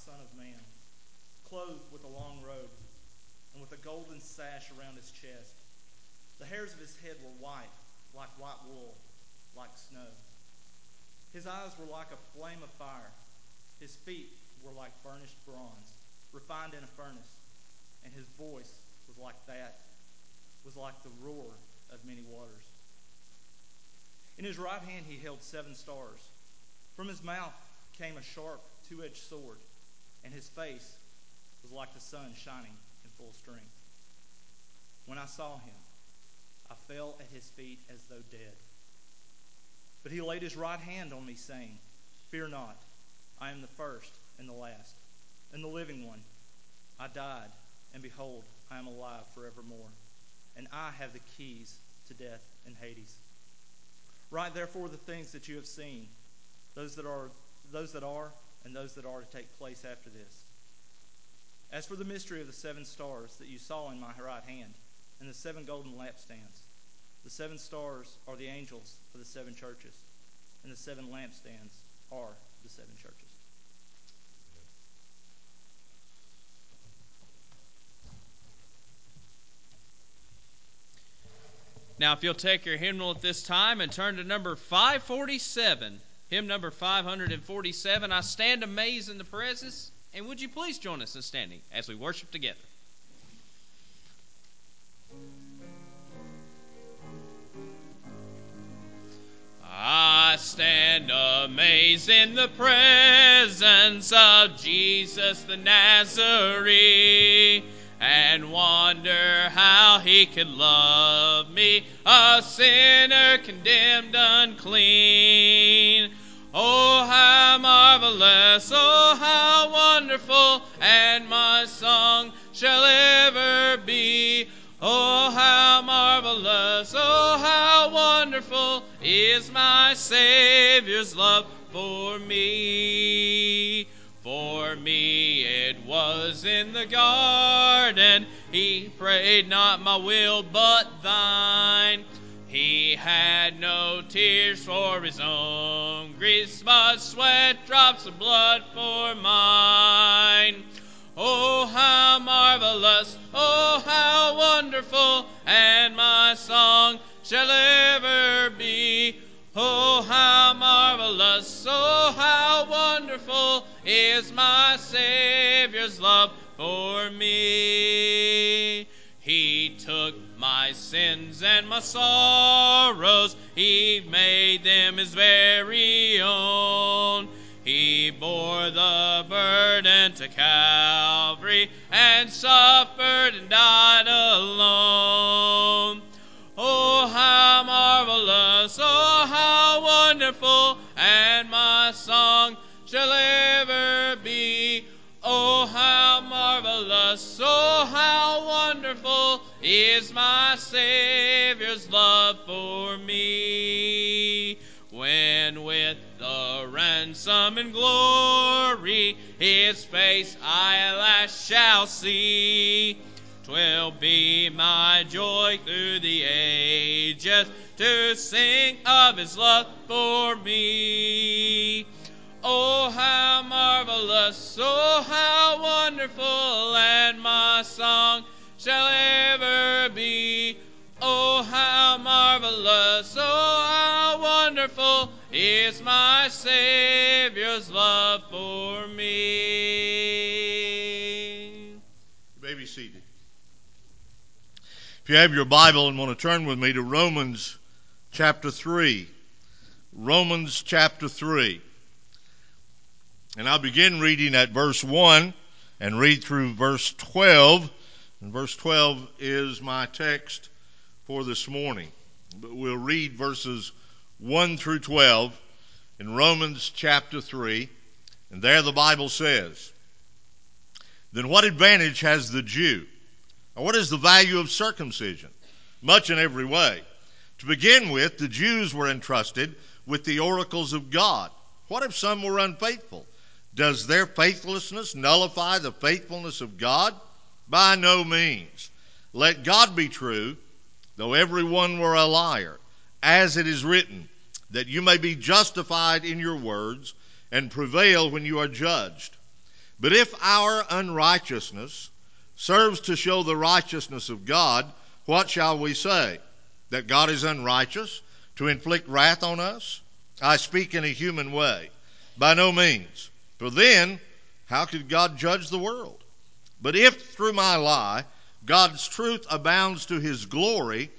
son, of man, clothed with a long robe, and with a golden sash around his chest. The hairs of his head were white, like white wool, like snow. His eyes were like a flame of fire. His feet were like burnished bronze, refined in a furnace, and his voice was like that, was like the roar of many waters. In his right hand he held seven stars. From his mouth came a sharp, two edged sword, and his face was like the sun shining in full strength. When I saw him, I fell at his feet as though dead. But he laid his right hand on me, saying, Fear not, I am the first and the last, and the living one. I died, and behold, I am alive forevermore, and I have the keys to death and Hades. Write therefore the things that you have seen, those that are, those that are, and those that are to take place after this. As for the mystery of the seven stars that you saw in my right hand, and the seven golden lampstands, the seven stars are the angels of the seven churches, and the seven lampstands are the seven churches. Now, if you'll take your hymnal at this time and turn to number 547, hymn number 547, I stand amazed in the presence. And would you please join us in standing as we worship together? I stand amazed in the presence of Jesus the Nazarene and wonder how he could love me, a sinner condemned unclean. Oh, how marvelous, oh, how wonderful, and my song shall ever be. Oh, how marvelous, oh, how wonderful is my Savior's love for me. For me it was in the garden, he prayed not my will but thine. He had no tears for his own griefs, but sweat drops of blood for mine. Oh, how marvelous, oh, how wonderful, and my song shall ever be. Oh, how marvelous, oh, how wonderful is my Savior's love for me. He took my sins and my sorrows, He made them His very own. He bore the burden to Calvary and suffered and died alone. Is my Savior's love for me. When with the ransom and glory his face I last shall see. Twill be my joy through the ages to sing of his love for me. Oh, how marvelous, oh, how wonderful, and my song shall ever be. Oh, how marvelous, oh, how wonderful is my Savior's love for me. You may be seated. If you have your Bible and want to turn with me to Romans chapter 3. Romans chapter 3. And I'll begin reading at verse 1 and read through verse 12. And verse 12 is my text for this morning. But we'll read verses 1 through 12 in Romans chapter 3. And there the Bible says, Then what advantage has the Jew? Or what is the value of circumcision? Much in every way. To begin with, the Jews were entrusted with the oracles of God. What if some were unfaithful? Does their faithlessness nullify the faithfulness of God? By no means. Let God be true, though every one were a liar, as it is written, that you may be justified in your words and prevail when you are judged. But if our unrighteousness serves to show the righteousness of God, what shall we say? That God is unrighteous to inflict wrath on us? I speak in a human way. By no means. For then, how could God judge the world? But if through my lie God's truth abounds to his glory,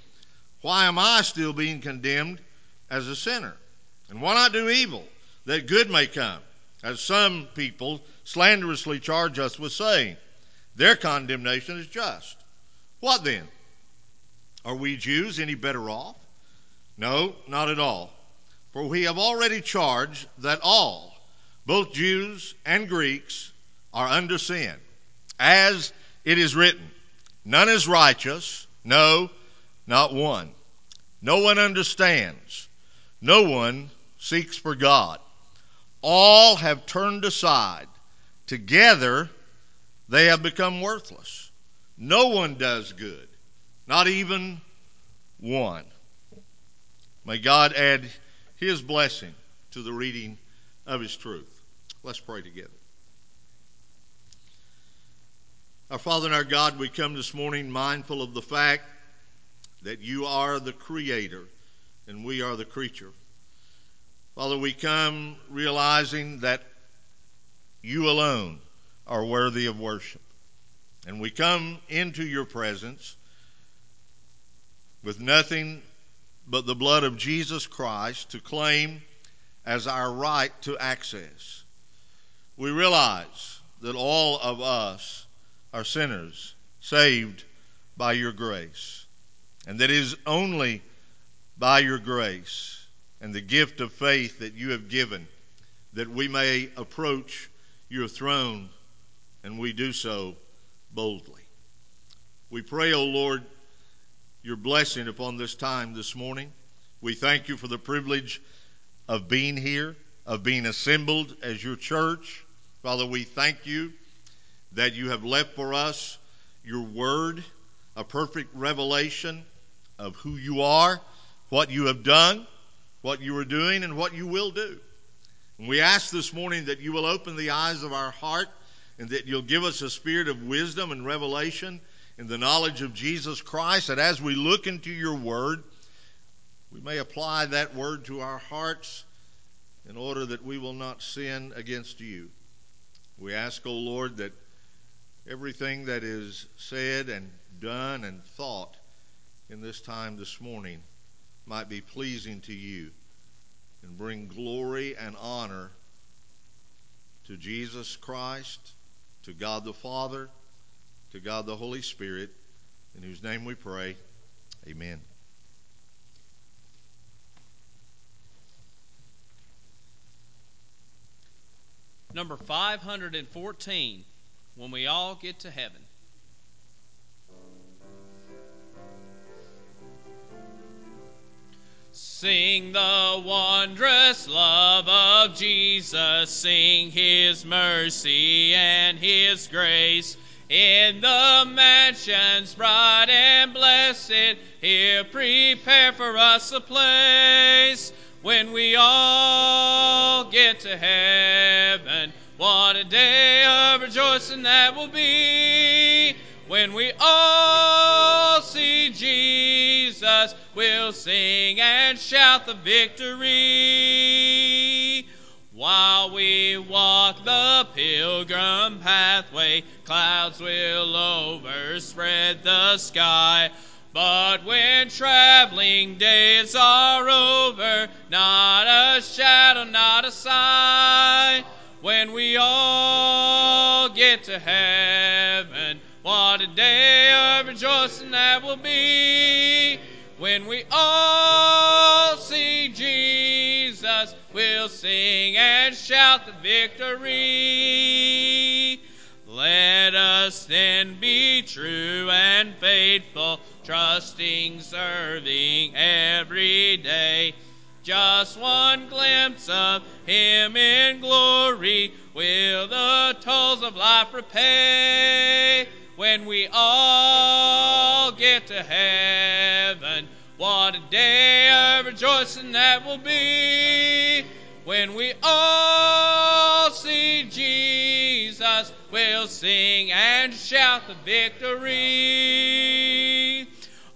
why am I still being condemned as a sinner? And why not do evil that good may come? As some people slanderously charge us with saying, their condemnation is just. What then? Are we Jews any better off? No, not at all. For we have already charged that all, both Jews and Greeks, are under sin. As it is written, none is righteous, no, not one. No one understands, no one seeks for God. All have turned aside. Together they have become worthless. No one does good, not even one. May God add his blessing to the reading of his truth. Let's pray together. Our Father and our God, we come this morning mindful of the fact that you are the creator and we are the creature. Father, we come realizing that you alone are worthy of worship. And we come into your presence with nothing but the blood of Jesus Christ to claim as our right to access. We realize that all of us are sinners saved by your grace, and that it is only by your grace and the gift of faith that you have given that we may approach your throne, and we do so boldly. We pray, O Lord, your blessing upon this time this morning. We thank you for the privilege of being here, of being assembled as your church. Father, we thank you that you have left for us your word, a perfect revelation of who you are, what you have done, what you are doing, and what you will do. And we ask this morning that you will open the eyes of our heart and that you'll give us a spirit of wisdom and revelation in the knowledge of Jesus Christ, that as we look into your word, we may apply that word to our hearts in order that we will not sin against you. We ask, O oh Lord, that everything that is said and done and thought in this time this morning might be pleasing to you and bring glory and honor to Jesus Christ, to God the Father, to God the Holy Spirit, in whose name we pray. Amen. Number 514, when we all get to heaven. Sing the wondrous love of Jesus, sing his mercy and his grace. In the mansions bright and blessed, here prepare for us a place. When we all get to heaven, what a day of rejoicing that will be. When we all see Jesus, we'll sing and shout the victory. While we walk the pilgrim pathway, clouds will overspread the sky. But when traveling days are over, not a shadow, not a sigh. To heaven, what a day of rejoicing that will be. When we all see Jesus, we'll sing and shout the victory. Let us then be true and faithful, trusting, serving every day. Just one glimpse of Him in glory will the tolls of life repay. When we all get to heaven. What a day of rejoicing that will be when we all see Jesus. We'll sing and shout the victory.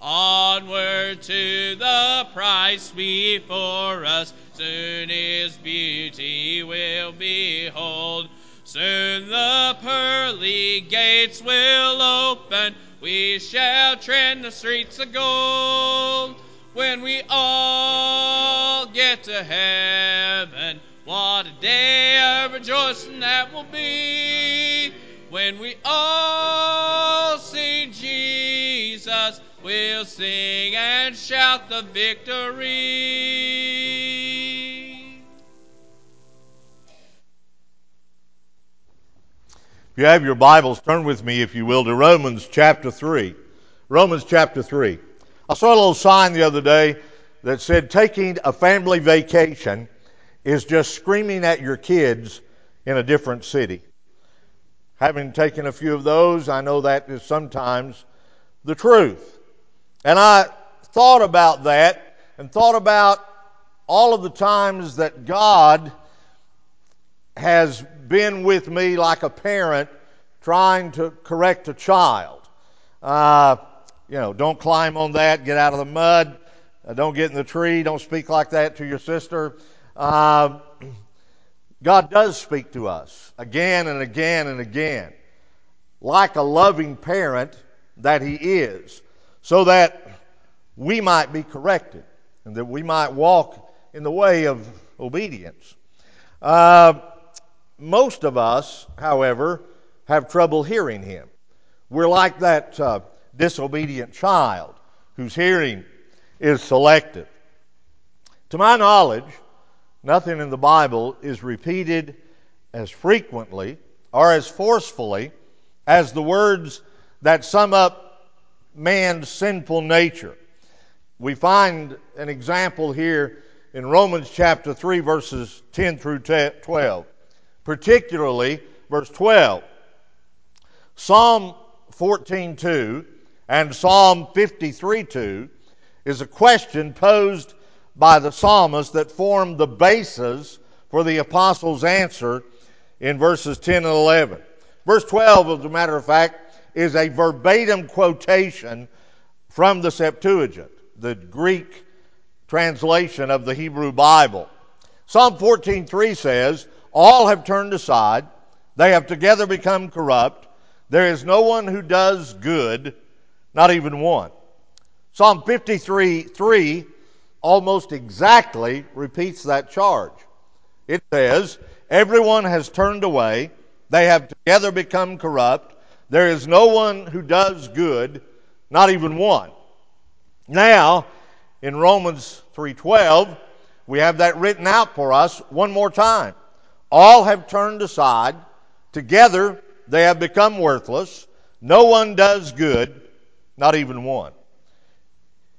Onward to the prize before us. Soon his beauty will behold. Soon the pearly gates will open. We shall tread the streets of gold. When we all get to heaven, what a day of rejoicing that will be. When we all see Jesus, we'll sing and shout the victory. If you have your Bibles, turn with me, if you will, to Romans chapter 3. Romans chapter 3. I saw a little sign the other day that said taking a family vacation is just screaming at your kids in a different city. Having taken a few of those, I know that is sometimes the truth. And I thought about that and thought about all of the times that God has been with me like a parent trying to correct a child. Uh, you know, don't climb on that, get out of the mud, uh, don't get in the tree, don't speak like that to your sister. Uh, God does speak to us again and again and again, like a loving parent that He is, so that we might be corrected and that we might walk in the way of obedience. Uh, most of us, however, have trouble hearing Him. We're like that uh, disobedient child whose hearing is selective. To my knowledge, nothing in the Bible is repeated as frequently or as forcefully as the words that sum up man's sinful nature. We find an example here in Romans chapter 3, verses 10 through 12, particularly verse 12. Psalm 14:2 and Psalm 53:2 is a question posed by the psalmist that formed the basis for the apostles' answer in verses 10 and 11. Verse 12, as a matter of fact, is a verbatim quotation from the Septuagint, the Greek translation of the Hebrew Bible. Psalm 14:3 says, "All have turned aside; they have together become corrupt. There is no one who does good, not even one." Psalm 53:3 almost exactly repeats that charge. It says, Everyone has turned away, they have together become corrupt. There is no one who does good, not even one. Now, in Romans 3:12, we have that written out for us one more time. All have turned aside, together they have become worthless. No one does good, not even one.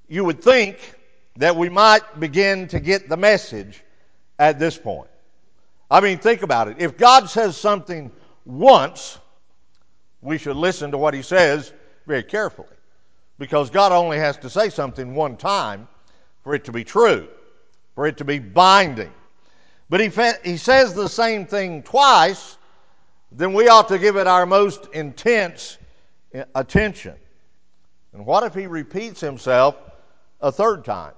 You would think that we might begin to get the message at this point. I mean, think about it. If God says something once, we should listen to what he says very carefully. Because God only has to say something one time for it to be true, for it to be binding. But he, he says the same thing twice, then we ought to give it our most intense eh, attention. And what if he repeats himself a third time?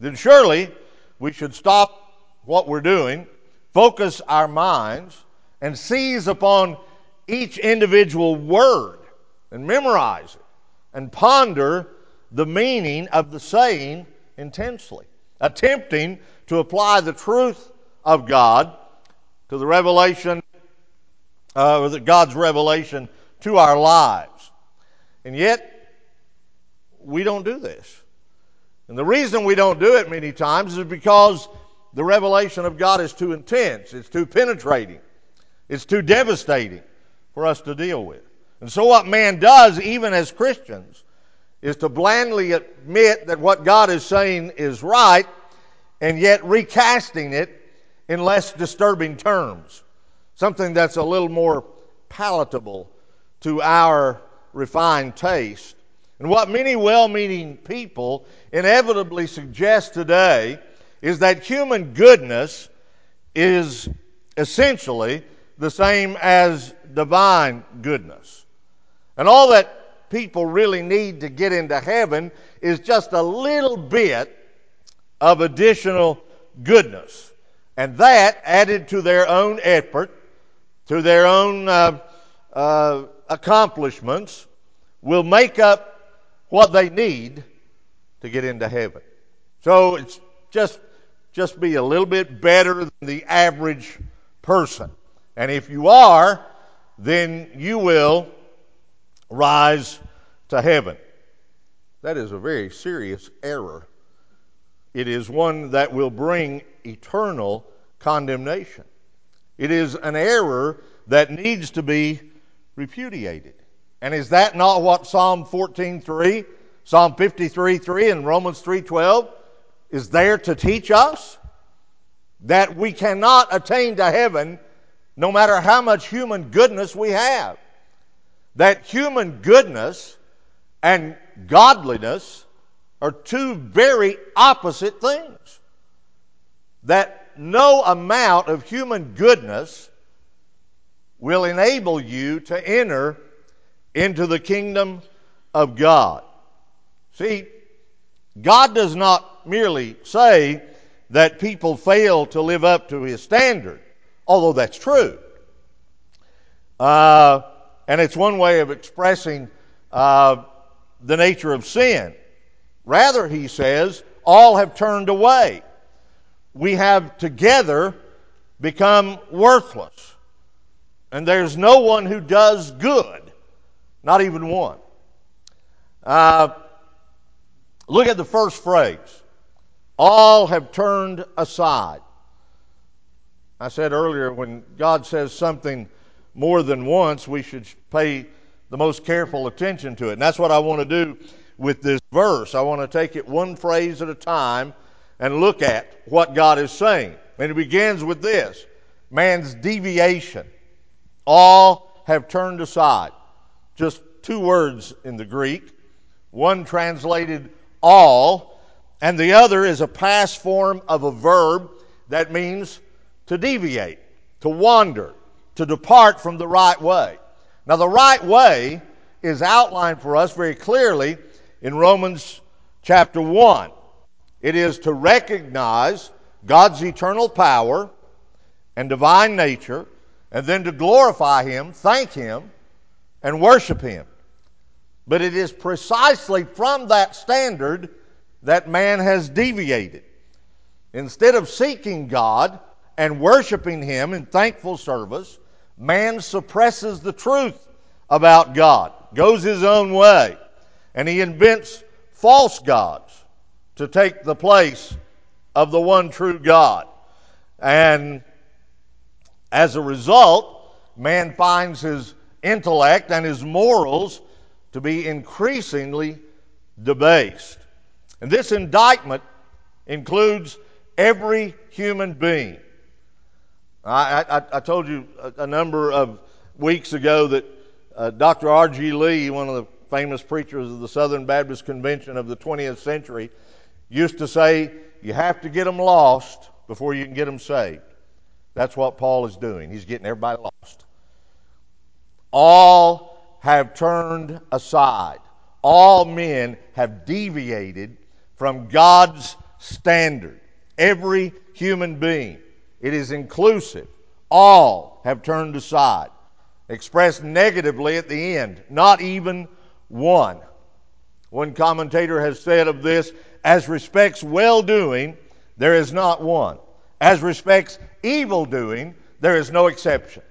then surely we should stop what we're doing, focus our minds, and seize upon each individual word and memorize it and ponder the meaning of the saying intensely, attempting to apply the truth of God to the revelation, uh, or God's revelation to our lives. And yet, we don't do this. And the reason we don't do it many times is because the revelation of God is too intense, it's too penetrating, it's too devastating for us to deal with. And so, what man does, even as Christians, is to blandly admit that what God is saying is right, and yet recasting it in less disturbing terms. Something that's a little more palatable to our refined taste. And what many well meaning people inevitably suggest today is that human goodness is essentially the same as divine goodness. And all that people really need to get into heaven is just a little bit of additional goodness. And that, added to their own effort, to their own uh, uh, accomplishments, will make up what they need to get into heaven. So it's just just be a little bit better than the average person. And if you are, then you will rise to heaven. That is a very serious error. It is one that will bring eternal condemnation. It is an error that needs to be repudiated. And is that not what Psalm 14:3, Psalm 53:3 and Romans 3:12 is there to teach us? That we cannot attain to heaven no matter how much human goodness we have. That human goodness and godliness are two very opposite things. That no amount of human goodness will enable you to enter into the kingdom of God. See, God does not merely say that people fail to live up to his standard, although that's true. Uh, and it's one way of expressing uh, the nature of sin. Rather, he says, all have turned away. We have together become worthless. And there's no one who does good. Not even one. Uh, look at the first phrase. All have turned aside. I said earlier, when God says something more than once, we should pay the most careful attention to it. And that's what I want to do with this verse. I want to take it one phrase at a time and look at what God is saying. And it begins with this man's deviation. All have turned aside just two words in the Greek. One translated all, and the other is a past form of a verb that means to deviate, to wander, to depart from the right way. Now, the right way is outlined for us very clearly in Romans chapter 1. It is to recognize God's eternal power and divine nature, and then to glorify Him, thank Him, and worship Him. But it is precisely from that standard that man has deviated. Instead of seeking God and worshiping Him in thankful service, man suppresses the truth about God, goes his own way, and he invents false gods to take the place of the one true God. And as a result, man finds his intellect and his morals to be increasingly debased. And this indictment includes every human being. I, I, I told you a, a, number of weeks ago that uh, Dr. R.G. Lee, one of the famous preachers of the Southern Baptist Convention of the 20th century, used to say, You have to get them lost before you can get them saved. That's what Paul is doing. He's getting everybody lost. All have turned aside. All men have deviated from God's standard. Every human being. It is inclusive. All have turned aside. Expressed negatively at the end. Not even one. One commentator has said of this as respects well doing, there is not one. As respects evil doing, there is no exception.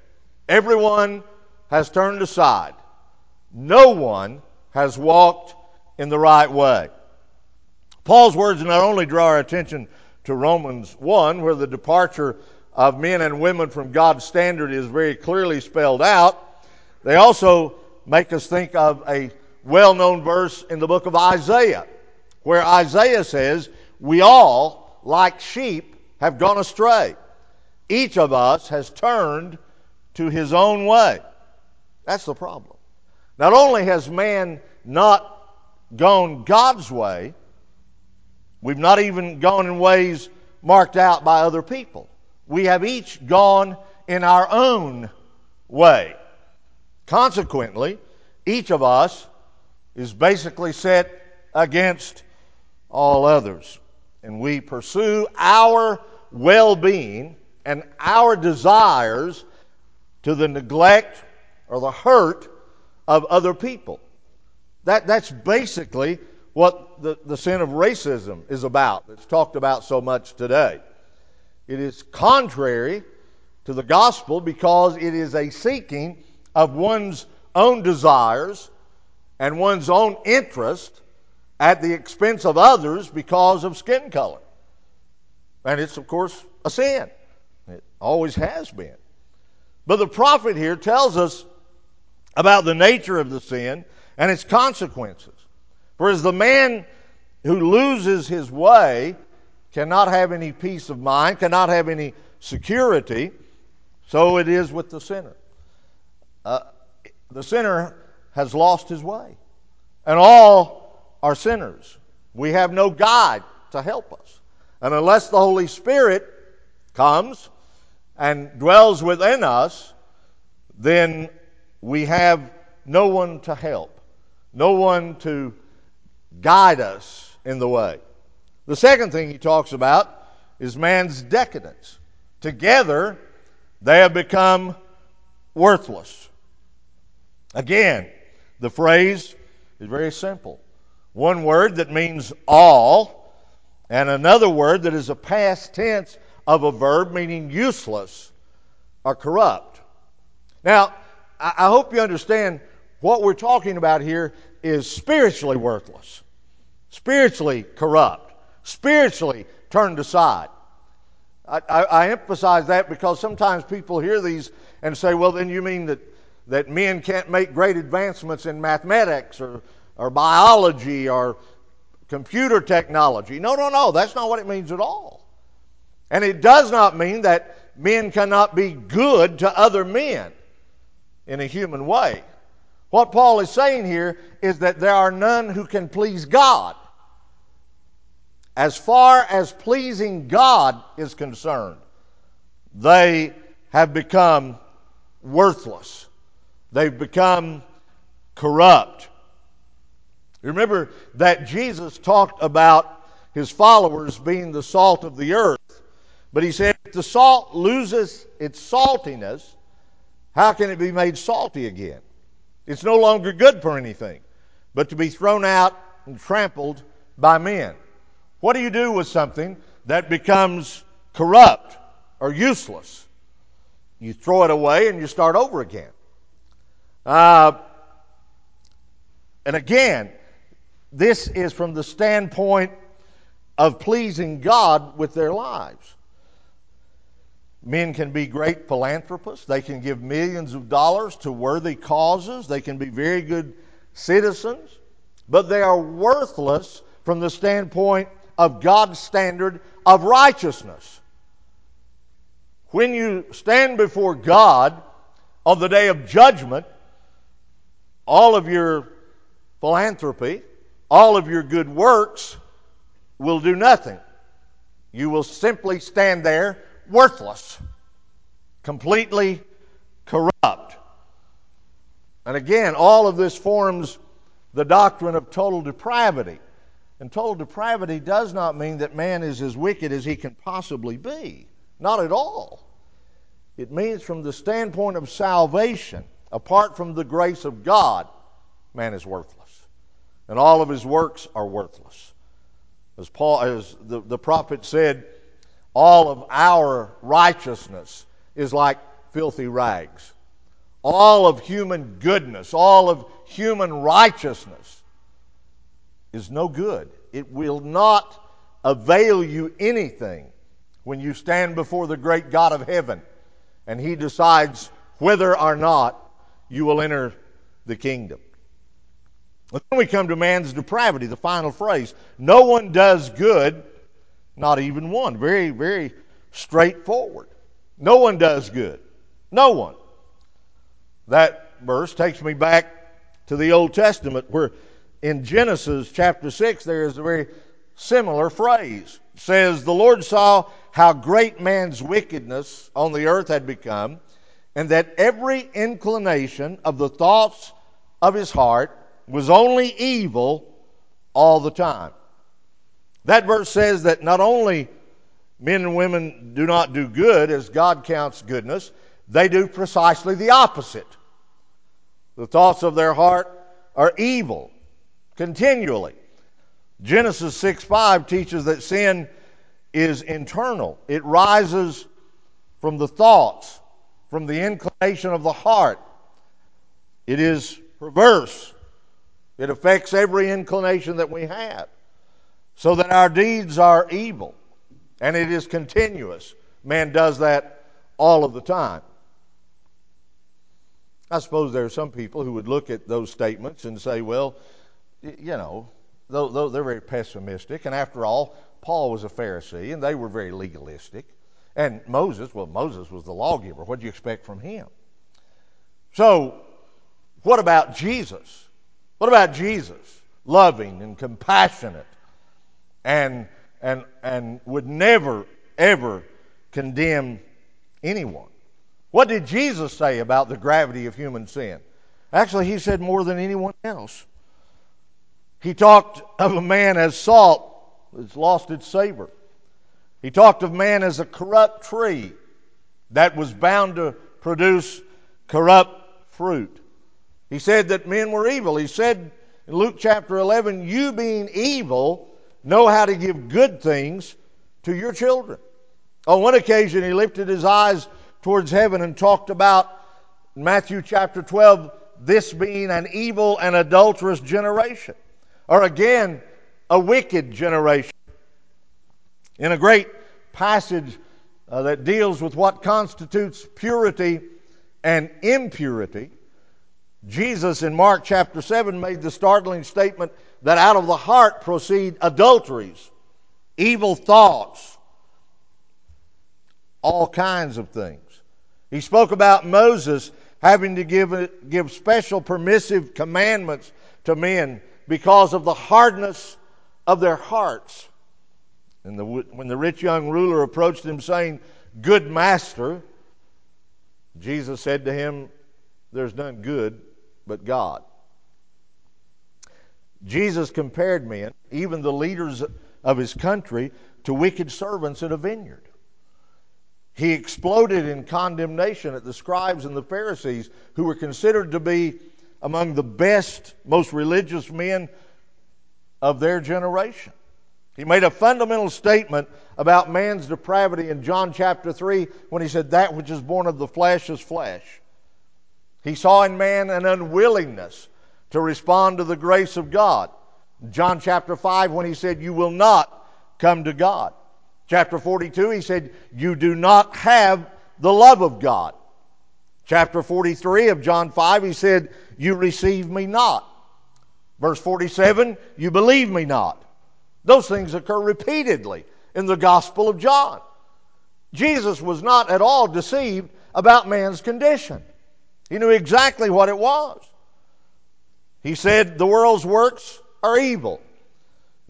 Everyone has turned aside. No one has walked in the right way. Paul's words not only draw our attention to Romans 1, where the departure of men and women from God's standard is very clearly spelled out, they also make us think of a well known verse in the book of Isaiah, where Isaiah says, We all, like sheep, have gone astray. Each of us has turned to his own way. That's the problem. Not only has man not gone God's way, we've not even gone in ways marked out by other people. We have each gone in our own way. Consequently, each of us is basically set against all others. And we pursue our well being and our desires to the neglect or the hurt of other people. That, that's basically what the, the sin of racism is about. It's talked about so much today. It is contrary to the gospel because it is a seeking of one's own desires and one's own interest at the expense of others because of skin color. And it's, of course, a sin. It always has been. But the prophet here tells us about the nature of the sin and its consequences. For as the man who loses his way cannot have any peace of mind, cannot have any security, so it is with the sinner. Uh, the sinner has lost his way. And all are sinners. We have no guide to help us. And unless the Holy Spirit comes and dwells within us, then we have no one to help, no one to guide us in the way. The second thing he talks about is man's decadence. Together, they have become worthless. Again, the phrase is very simple. One word that means all, and another word that is a past tense of a verb meaning useless or corrupt. Now, I hope you understand what we're talking about here is spiritually worthless, spiritually corrupt, spiritually turned aside. I, I, I, emphasize that because sometimes people hear these and say, well, then you mean that, that men can't make great advancements in mathematics or, or biology or computer technology. No, no, no. That's not what it means at all. And it does not mean that men cannot be good to other men in a human way. What Paul is saying here is that there are none who can please God. As far as pleasing God is concerned, they have become worthless. They've become corrupt. Remember that Jesus talked about his followers being the salt of the earth. But he said, if the salt loses its saltiness, how can it be made salty again? It's no longer good for anything, but to be thrown out and trampled by men. What do you do with something that becomes corrupt or useless? You throw it away and you start over again. Uh, and again, this is from the standpoint of pleasing God with their lives. Men can be great philanthropists. They can give millions of dollars to worthy causes. They can be very good citizens. But they are worthless from the standpoint of God's standard of righteousness. When you stand before God on the day of judgment, all of your philanthropy, all of your good works will do nothing. You will simply stand there worthless, completely corrupt. And again, all of this forms the doctrine of total depravity. And total depravity does not mean that man is as wicked as he can possibly be. Not at all. It means from the standpoint of salvation, apart from the grace of God, man is worthless. And all of his works are worthless. As Paul as the, the prophet said, all of our righteousness is like filthy rags. All of human goodness, all of human righteousness is no good. It will not avail you anything when you stand before the great God of heaven and He decides whether or not you will enter the kingdom. then we come to man's depravity, the final phrase. No one does good not even one. Very, very straightforward. No one does good. No one. That verse takes me back to the Old Testament, where in Genesis chapter 6 there is a very similar phrase. It says, The Lord saw how great man's wickedness on the earth had become, and that every inclination of the thoughts of his heart was only evil all the time. That verse says that not only men and women do not do good as God counts goodness, they do precisely the opposite. The thoughts of their heart are evil continually. Genesis 6 5 teaches that sin is internal, it rises from the thoughts, from the inclination of the heart. It is perverse, it affects every inclination that we have, so that our deeds are evil, and it is continuous. Man does that all of the time. I suppose there are some people who would look at those statements and say, well, you know, they're very pessimistic, and after all, Paul was a Pharisee, and they were very legalistic. And Moses, well, Moses was the lawgiver. What do you expect from him? So, what about Jesus? What about Jesus? Loving and compassionate and, and, and would never, ever condemn anyone. What did Jesus say about the gravity of human sin? Actually, he said more than anyone else. He talked of a man as salt that's lost its savor. He talked of man as a corrupt tree that was bound to produce corrupt fruit. He said that men were evil. He said in Luke chapter 11, You being evil, know how to give good things to your children. On one occasion, he lifted his eyes towards heaven and talked about Matthew chapter 12, this being an evil and adulterous generation, or again, a wicked generation. In a great passage uh, that deals with what constitutes purity and impurity, Jesus in Mark chapter 7 made the startling statement that out of the heart proceed adulteries, evil thoughts, all kinds of things. He spoke about Moses having to give, give special permissive commandments to men because of the hardness of their hearts. And the, when the rich young ruler approached him saying, Good master, Jesus said to him, There's none good but God. Jesus compared men, even the leaders of his country, to wicked servants in a vineyard. He exploded in condemnation at the scribes and the Pharisees, who were considered to be among the best, most religious men of their generation. He made a fundamental statement about man's depravity in John chapter 3 when he said, That which is born of the flesh is flesh. He saw in man an unwillingness to respond to the grace of God. John chapter 5 when he said, You will not come to God. Chapter 42, he said, You do not have the love of God. Chapter 43 of John 5, he said, You receive me not. Verse 47, You believe me not. Those things occur repeatedly in the Gospel of John. Jesus was not at all deceived about man's condition, he knew exactly what it was. He said, The world's works are evil.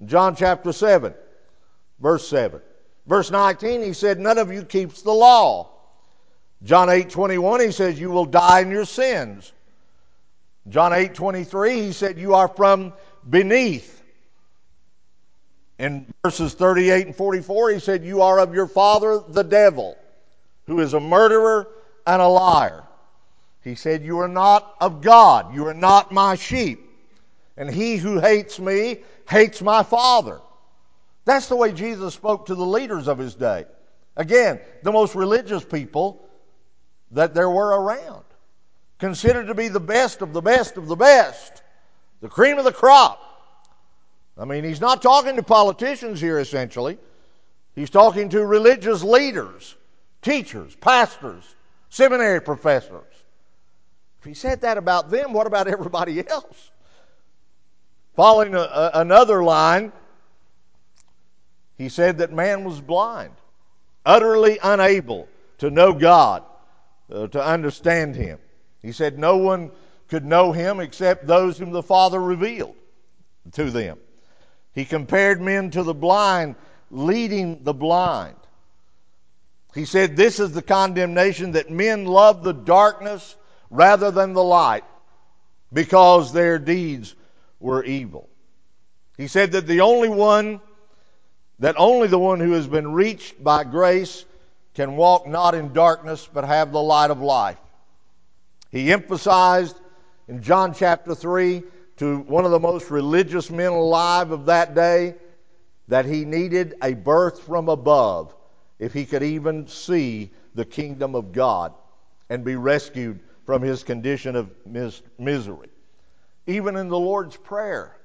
John chapter 7, verse 7. Verse 19, he said, None of you keeps the law. John 8 21, he says, You will die in your sins. John 8 23, he said, You are from beneath. In verses 38 and 44, he said, You are of your father, the devil, who is a murderer and a liar. He said, You are not of God. You are not my sheep. And he who hates me hates my father. That's the way Jesus spoke to the leaders of his day. Again, the most religious people that there were around, considered to be the best of the best of the best, the cream of the crop. I mean, he's not talking to politicians here, essentially. He's talking to religious leaders, teachers, pastors, seminary professors. If he said that about them, what about everybody else? Following a, a, another line, he said that man was blind, utterly unable to know God, uh, to understand Him. He said, No one could know him except those whom the Father revealed to them. He compared men to the blind, leading the blind. He said, This is the condemnation that men love the darkness rather than the light because their deeds were evil. He said that the only one, that only the one who has been reached by grace can walk not in darkness but have the light of life. He emphasized in John chapter 3 to one of the most religious men alive of that day that he needed a birth from above if he could even see the kingdom of God and be rescued from his condition of mis- misery. Even in the Lord's Prayer,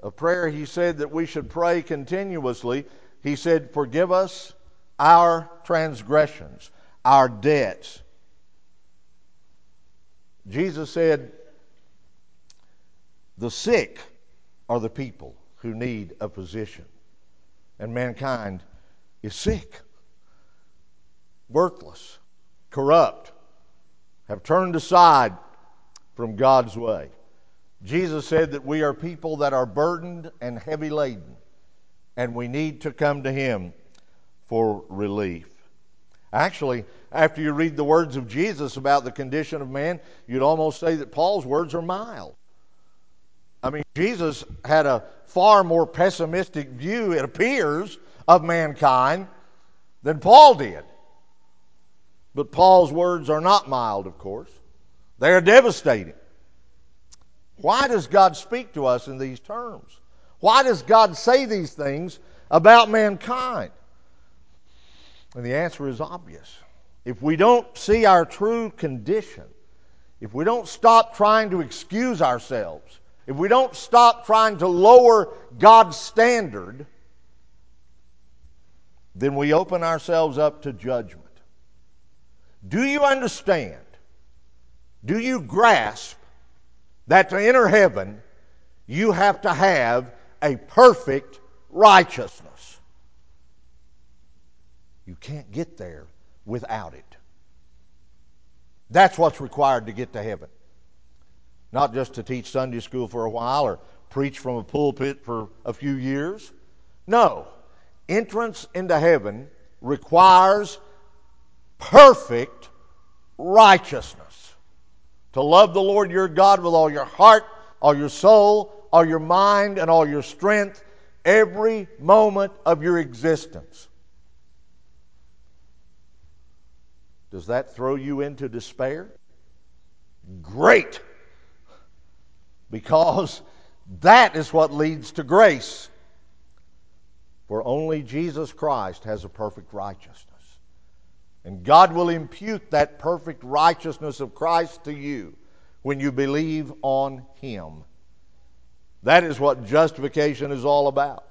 a prayer he said that we should pray continuously, he said, Forgive us our transgressions, our debts. Jesus said, The sick are the people who need a physician, and mankind is sick worthless, corrupt, have turned aside from God's way. Jesus said that we are people that are burdened and heavy laden, and we need to come to Him for relief. Actually, after you read the words of Jesus about the condition of man, you'd almost say that Paul's words are mild. I mean, Jesus had a far more pessimistic view, it appears, of mankind than Paul did. But Paul's words are not mild, of course. They are devastating. Why does God speak to us in these terms? Why does God say these things about mankind? And the answer is obvious. If we don't see our true condition, if we don't stop trying to excuse ourselves, if we don't stop trying to lower God's standard, then we open ourselves up to judgment. Do you understand? Do you grasp that to enter heaven, you have to have a perfect righteousness? You can't get there without it. That's what's required to get to heaven. Not just to teach Sunday school for a while or preach from a pulpit for a few years. No. Entrance into heaven requires perfect righteousness. To love the Lord your God with all your heart, all your soul, all your mind, and all your strength every moment of your existence. Does that throw you into despair? Great! Because that is what leads to grace. For only Jesus Christ has a perfect righteousness. And God will impute that perfect righteousness of Christ to you when you believe on Him. That is what justification is all about.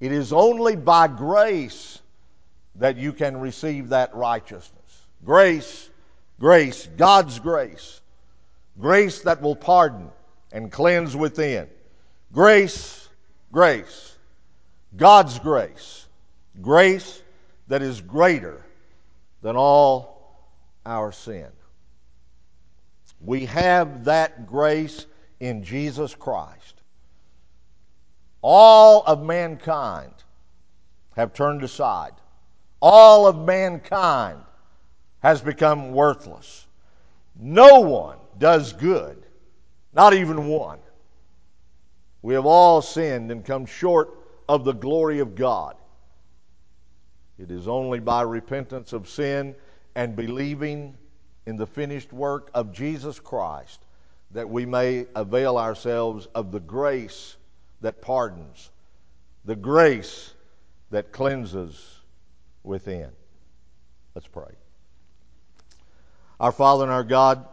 It is only by grace that you can receive that righteousness. Grace, grace, God's grace. Grace that will pardon and cleanse within. Grace, grace. God's grace. Grace that is greater than all our sin. We have that grace in Jesus Christ. All of mankind have turned aside. All of mankind has become worthless. No one does good, not even one. We have all sinned and come short of the glory of God. It is only by repentance of sin and believing in the finished work of Jesus Christ that we may avail ourselves of the grace that pardons, the grace that cleanses within. Let's pray. Our Father and our God,